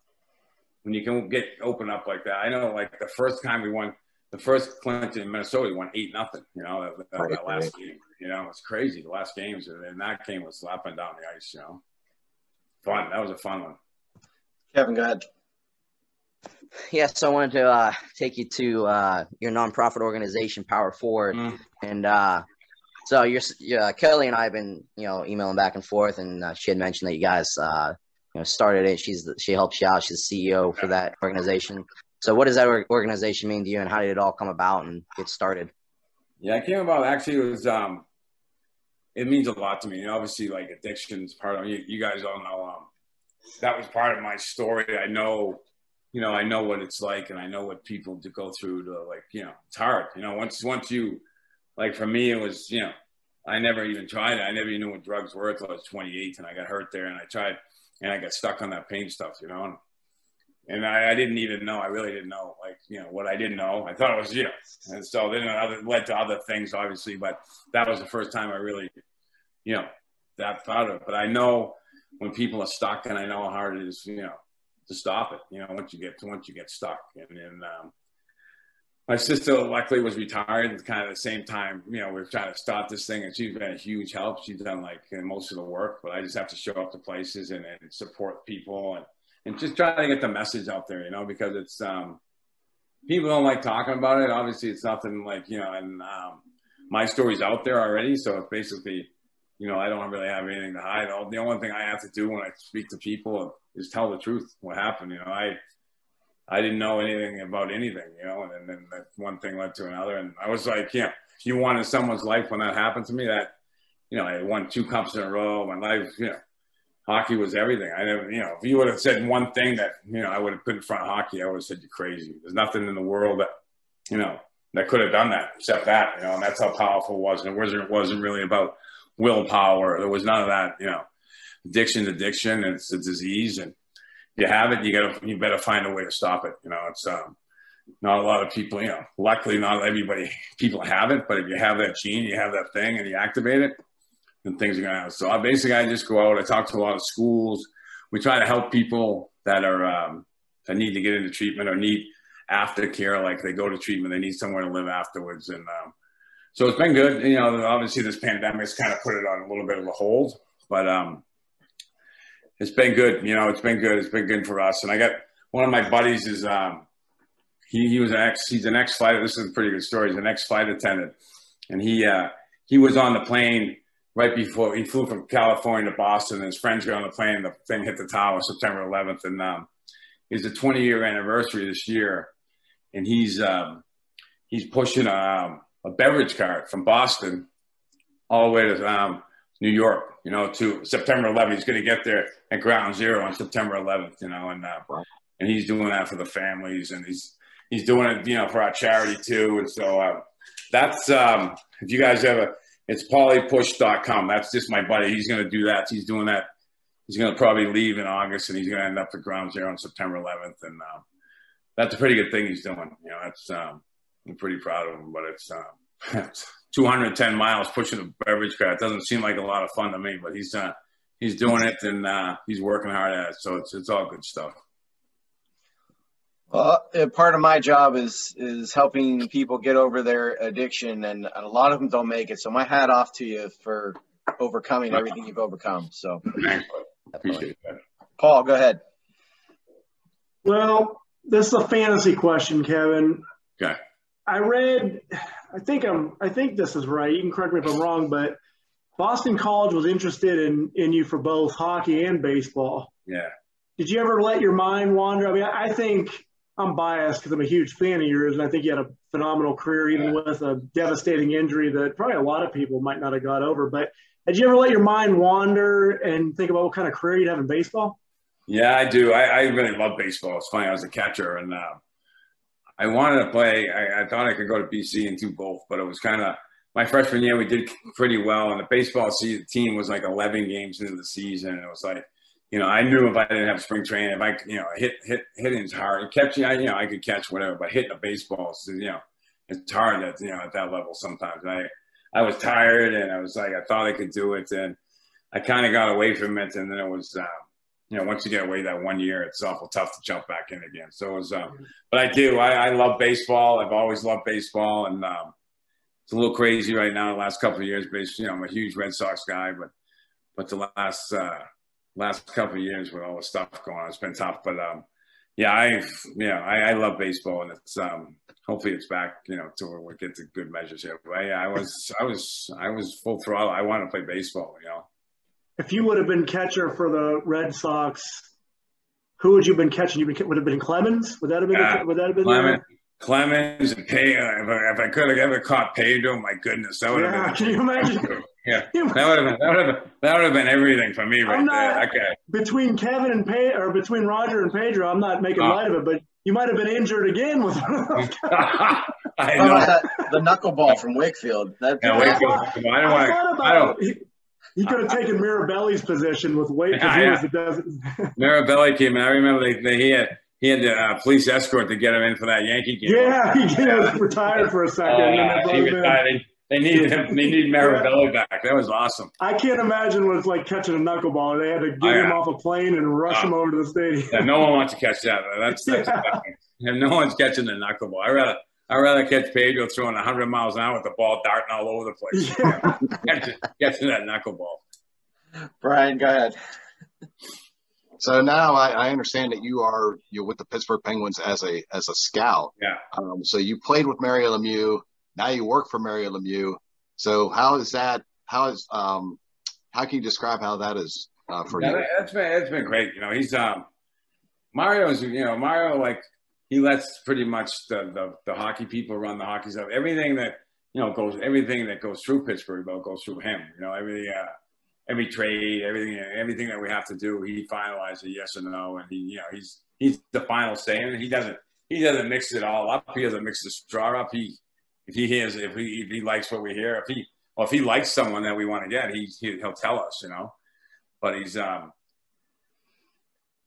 S2: when you can get open up like that. I know, like the first time we won, the first Clinton in Minnesota, we won eight nothing. You know, that, that, that last game. You know, it's crazy. The last games, and that game was slapping down the ice. You know, fun. That was a fun one.
S1: Kevin, go ahead.
S4: Yeah, so I wanted to uh, take you to uh, your nonprofit organization, Power Forward, mm. and uh, so you're, yeah, Kelly and I have been, you know, emailing back and forth, and uh, she had mentioned that you guys uh, you know, started it. She's she helps you out. She's the CEO for that organization. So, what does that organization mean to you, and how did it all come about and get started?
S2: Yeah, it came about actually. It was um, it means a lot to me. And obviously, like addictions, part of you, you guys all know um, that was part of my story. I know, you know, I know what it's like, and I know what people to go through to like, you know, it's hard. You know, once once you, like for me, it was, you know, I never even tried it. I never even knew what drugs were until I was 28, and I got hurt there, and I tried and I got stuck on that pain stuff, you know. And, and I, I, didn't even know. I really didn't know, like you know, what I didn't know. I thought it was you know, and so then it led to other things, obviously. But that was the first time I really, you know, that thought of it. But I know when people are stuck, and I know how hard it is, you know, to stop it. You know, once you get once you get stuck, and then um, my sister luckily was retired at kind of the same time. You know, we are trying to start this thing, and she's been a huge help. She's done like most of the work, but I just have to show up to places and, and support people and, and just try to get the message out there. You know, because it's um, people don't like talking about it. Obviously, it's nothing like you know, and um, my story's out there already, so it's basically, you know, I don't really have anything to hide. The only thing I have to do when I speak to people is tell the truth. What happened? You know, I I didn't know anything about anything, you know, and then one thing led to another. And I was like, yeah, if you wanted someone's life when that happened to me, that, you know, I won two cups in a row. My life, you know, hockey was everything. I never, you know, if you would have said one thing that, you know, I would have put in front of hockey, I would have said you're crazy. There's nothing in the world that, you know, that could have done that except that, you know, and that's how powerful it was. And it wasn't, it wasn't really about willpower. There was none of that, you know, addiction's addiction and it's a disease. And, you have it, you gotta you better find a way to stop it. You know, it's um, not a lot of people. You know, luckily not everybody people have it, but if you have that gene, you have that thing, and you activate it, then things are gonna happen. So I basically I just go out. I talk to a lot of schools. We try to help people that are um, that need to get into treatment or need aftercare, like they go to treatment, they need somewhere to live afterwards, and um, so it's been good. You know, obviously this pandemic's kind of put it on a little bit of a hold, but um, it's been good. You know, it's been good. It's been good for us. And I got one of my buddies is um, he he was an ex he's an ex flight. This is a pretty good story. He's an ex flight attendant, and he uh, he was on the plane right before he flew from California to Boston. And his friends got on the plane. The thing hit the tower September 11th, and um, it's a 20 year anniversary this year, and he's um, he's pushing a, a beverage cart from Boston all the way to um, New York, you know, to September 11th. He's going to get there at ground zero on September 11th, you know, and uh, and he's doing that for the families, and he's he's doing it, you know, for our charity too. And so uh, that's um, if you guys ever, it's paulypush.com. That's just my buddy. He's going to do that. He's doing that. He's going to probably leave in August, and he's going to end up at ground zero on September 11th. And uh, that's a pretty good thing he's doing. You know, that's um, I'm pretty proud of him. But it's um, 210 miles pushing a beverage cart. It doesn't seem like a lot of fun to me, but he's uh, he's doing it and uh, he's working hard at it. So it's it's all good stuff.
S1: Well, uh, part of my job is is helping people get over their addiction, and a lot of them don't make it. So my hat off to you for overcoming everything you've overcome. So
S2: appreciate that.
S1: Paul, go ahead.
S5: Well, this is a fantasy question, Kevin.
S2: Okay.
S5: I read. I think I'm. I think this is right. You can correct me if I'm wrong, but Boston College was interested in in you for both hockey and baseball.
S2: Yeah.
S5: Did you ever let your mind wander? I mean, I think I'm biased because I'm a huge fan of yours, and I think you had a phenomenal career, even yeah. with a devastating injury that probably a lot of people might not have got over. But did you ever let your mind wander and think about what kind of career you'd have in baseball?
S2: Yeah, I do. I, I really love baseball. It's funny. I was a catcher, and uh, I wanted to play. I, I, thought I could go to BC and do both, but it was kind of my freshman year. We did pretty well, and the baseball team was like 11 games into the season, and it was like you know, I knew if I didn't have spring training, if I, you know, hit hit hitting's hard. Catching, I, you know, I could catch whatever, but hitting a baseball, you know, it's hard at you know at that level sometimes. And I I was tired, and I was like, I thought I could do it, and I kind of got away from it, and then it was. Uh, you know, once you get away that one year, it's awful tough to jump back in again. So it was, um, but I do. I, I love baseball. I've always loved baseball, and um, it's a little crazy right now. The last couple of years, based, you know, I'm a huge Red Sox guy, but but the last uh, last couple of years with all the stuff going on. It's been tough, but um, yeah, I yeah, I, I, love baseball, and it's um, hopefully it's back, you know, to where we get to good measures here. But yeah, I was I was I was full throttle. I want to play baseball, you know.
S5: If you would have been catcher for the Red Sox, who would you have been catching? You would have been Clemens. Would that have been? Yeah, uh, would that have been?
S2: Clemens, Clemens and Pay. If I, if I could have ever caught Pedro, my goodness, that would yeah, have been.
S5: Can you imagine?
S2: Yeah, that would have been that would have been, that would have been everything for me right not, there. Okay.
S5: Between Kevin and Pay or between Roger and Pedro, I'm not making oh. light of it, but you might have been injured again with.
S2: I know
S1: that, the knuckleball from Wakefield. That,
S2: yeah, Wakefield. I don't I want. I don't.
S5: He, he could have taken Mirabelli's position with Wake because yeah, he was
S2: the Mirabelli came in. I remember they, they, he had he had the uh, police escort to get him in for that Yankee game.
S5: Yeah, he was retired for a second.
S2: Uh, he retired. They needed him. They needed Mirabelli back. That was awesome.
S5: I can't imagine what it's like catching a knuckleball. They had to get oh, yeah. him off a plane and rush uh, him over to the stadium.
S2: Yeah, no one wants to catch that. That's, that's yeah. no one's catching the knuckleball. I rather I rather catch Pedro throwing 100 miles an hour with the ball darting all over the place. Yeah. catching, catching that knuckleball.
S1: Brian, go ahead.
S3: So now I, I, understand that you are you're with the Pittsburgh Penguins as a as a scout.
S2: Yeah.
S3: Um, so you played with Mario Lemieux. Now you work for Mario Lemieux. So how is that? How is um, how can you describe how that is uh, for
S2: yeah,
S3: you?
S2: That's been it's been great. You know, he's um Mario's you know Mario like he lets pretty much the the, the hockey people run the hockey stuff. Everything that you know goes everything that goes through Pittsburgh though goes through him. You know, every uh, every trade, everything everything that we have to do, he finalizes yes or no, and he you know he's he's the final say, and he doesn't he doesn't mix it all up. He doesn't mix the straw up. He if he hears if he if he likes what we hear, if he well if he likes someone that we want to get, he, he will tell us, you know. But he's um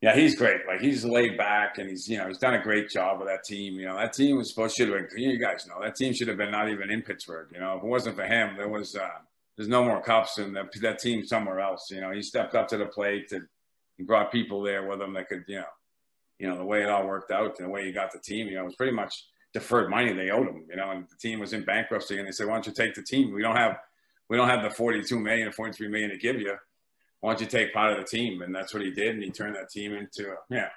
S2: yeah, he's great. Like he's laid back and he's you know he's done a great job with that team. You know that team was supposed to have been. You guys know that team should have been not even in Pittsburgh. You know if it wasn't for him, there was uh, there's no more cups and that, that team somewhere else. You know he stepped up to the plate and brought people there with him that could you know you know the way it all worked out and the way he got the team. You know it was pretty much deferred money they owed him, you know, and the team was in bankruptcy and they said, why don't you take the team? We don't have, we don't have the 42 million or 43 million to give you. Why don't you take part of the team? And that's what he did. And he turned that team into, yeah,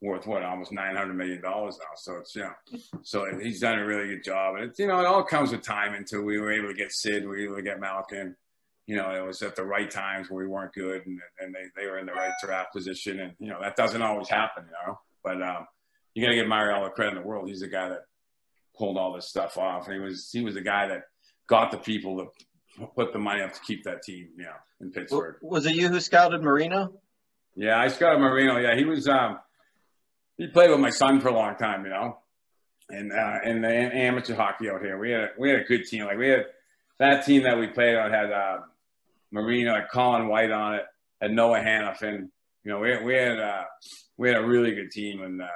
S2: worth what, almost $900 million now. So it's, you know, so he's done a really good job. And it's, you know, it all comes with time until we were able to get Sid, we were able to get Malkin. You know, it was at the right times where we weren't good and, and they, they were in the right draft position. And, you know, that doesn't always happen, you know, but, um, you got to give Mario all the credit in the world. He's the guy that pulled all this stuff off. He was he was the guy that got the people to put the money up to keep that team, you know, in Pittsburgh.
S1: Was it you who scouted Marino?
S2: Yeah, I scouted Marino. Yeah, he was. Um, he played with my son for a long time, you know, and uh, and the amateur hockey out here. We had a, we had a good team. Like we had that team that we played on had uh, Marino, had Colin White on it, had Noah Hanifin. You know, we we had uh, we had a really good team, and uh,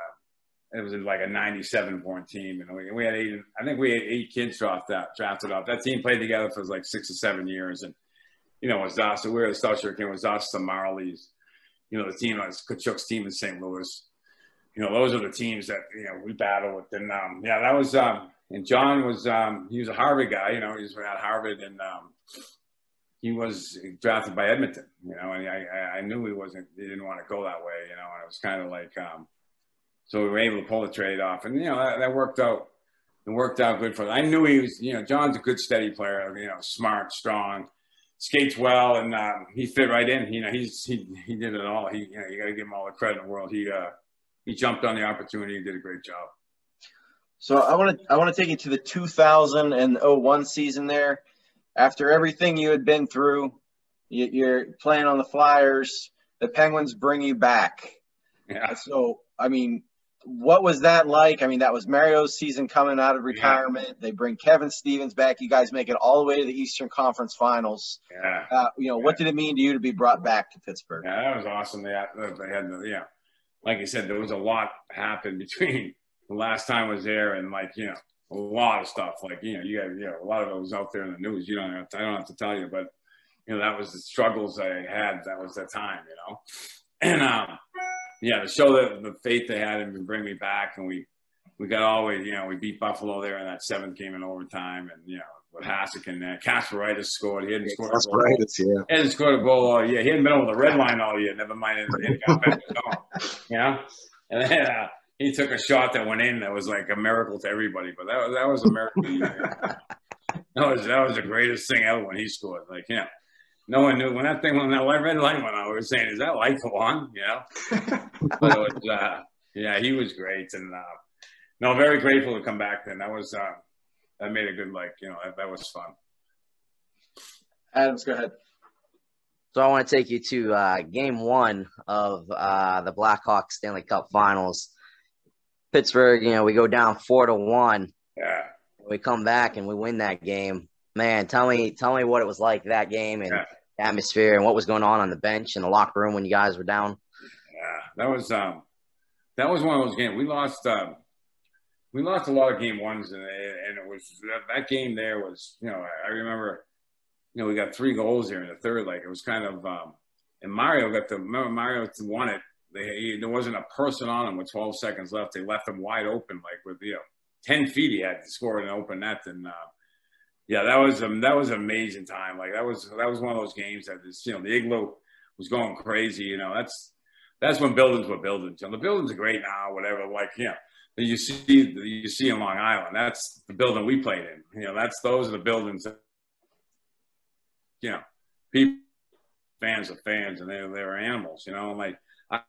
S2: it was like a 97 point team. And we, we had eight, I think we had eight kids drafted out, drafted off. That team played together for like six or seven years. And, you know, was us, we were the Star Trek, it was us, the Marlies, you know, the team, was Tkachuk's team in St. Louis. You know, those are the teams that, you know, we battled with. And, um, yeah, that was, um, and John was, um, he was a Harvard guy, you know, he was at Harvard and, um, he was drafted by Edmonton, you know, and I, I knew he wasn't, he didn't want to go that way, you know, and it was kind of like, um, so we were able to pull the trade off, and you know that, that worked out. It worked out good for. Him. I knew he was. You know, John's a good, steady player. You know, smart, strong, skates well, and um, he fit right in. You know, he's he he did it all. He you know you got to give him all the credit in the world. He uh he jumped on the opportunity and did a great job.
S1: So I want to I want to take you to the 2001 season there. After everything you had been through, you're playing on the Flyers. The Penguins bring you back.
S2: Yeah.
S1: So I mean, what was that like? I mean, that was Mario's season coming out of retirement. Yeah. They bring Kevin Stevens back. You guys make it all the way to the Eastern Conference Finals.
S2: Yeah.
S1: Uh, you know,
S2: yeah.
S1: what did it mean to you to be brought back to Pittsburgh?
S2: Yeah, that was awesome. They had, they had, yeah, like I said, there was a lot happened between the last time I was there and like you know a lot of stuff. Like you know, you got you know a lot of it was out there in the news. You don't have to, I don't have to tell you, but you know that was the struggles I had. That was the time, you know, and um yeah, to show the, the faith they had and bring me back. And we, we got always, you know, we beat Buffalo there in that seventh game in overtime. And, you know, with Hasek and uh, Kasparaitis scored. He hadn't scored
S3: Kasparaitis, yeah.
S2: He hadn't scored a goal all year. He hadn't been over the red line all year. Never mind, it got back to You know? And then uh, he took a shot that went in that was like a miracle to everybody. But that was, that was a miracle. that was, that was the greatest thing ever when he scored. Like, yeah no one knew when that thing when that red light went on. We were saying, "Is that light go on?" You know. but it was, uh, yeah, he was great, and uh, no, very grateful to come back. Then that was uh, that made a good like you know that, that was fun.
S1: Adams, go ahead.
S4: So I want to take you to uh, Game One of uh, the Blackhawks Stanley Cup Finals. Pittsburgh, you know, we go down four to one.
S2: Yeah.
S4: We come back and we win that game man, tell me, tell me what it was like that game and
S2: yeah.
S4: atmosphere and what was going on on the bench and the locker room when you guys were down.
S2: Yeah, that was um, that was one of those games. We lost, um, we lost a lot of game ones, and, and it was that, that game there was, you know, I, I, remember, you know, we got three goals here in the third. Like it was kind of, um, and Mario got the remember Mario won it. They, he, there wasn't a person on him with 12 seconds left. They left him wide open, like with you know, 10 feet. He had to score an open net, and uh, yeah, that was um, that was an amazing time. Like that was that was one of those games that is, you know, the igloo was going crazy. You know, that's that's when buildings were buildings. You know, the buildings are great now, whatever. Like, you know, you see you see in Long Island. That's the building we played in. You know, that's those are the buildings that you know, people fans of fans and they they were animals, you know, like I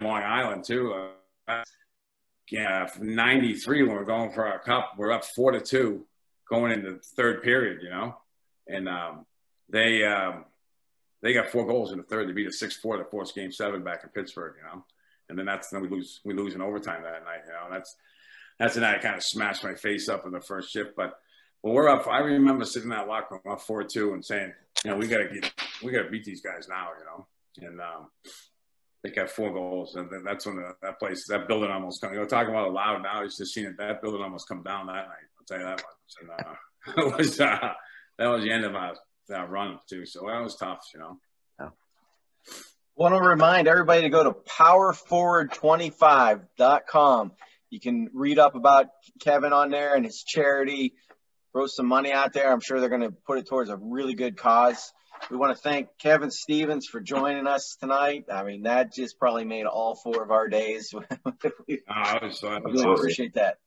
S2: Long Island too. Uh, yeah, ninety three when we're going for our cup, we're up four to two going into the third period, you know, and um, they um, they got four goals in the third. They beat a six four to force game seven back in Pittsburgh, you know, and then that's then we lose we lose in overtime that night, you know. That's that's the night I kind of smashed my face up in the first shift, but. Well, we're up. I remember sitting in that locker room up four two and saying, you know, we gotta get, we gotta beat these guys now, you know. And um, they got four goals, and that's when the, that place, that building almost come. You know, talking about it loud now. It's just seen it. That building almost come down that night. I'll tell you that much. And uh, it was uh, that was the end of our, our run too. So that was tough, you know.
S1: Yeah. Want to remind everybody to go to powerforward25.com. You can read up about Kevin on there and his charity. Throw some money out there. I'm sure they're going to put it towards a really good cause. We want to thank Kevin Stevens for joining us tonight. I mean, that just probably made all four of our days.
S2: we, oh, was,
S1: really appreciate that.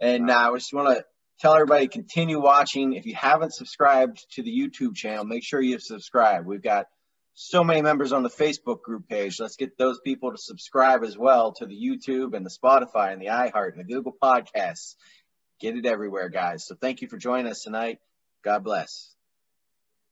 S1: And uh, I just want to tell everybody continue watching. If you haven't subscribed to the YouTube channel, make sure you subscribe. We've got so many members on the Facebook group page. Let's get those people to subscribe as well to the YouTube and the Spotify and the iHeart and the Google Podcasts. Get it everywhere, guys. So thank you for joining us tonight. God bless.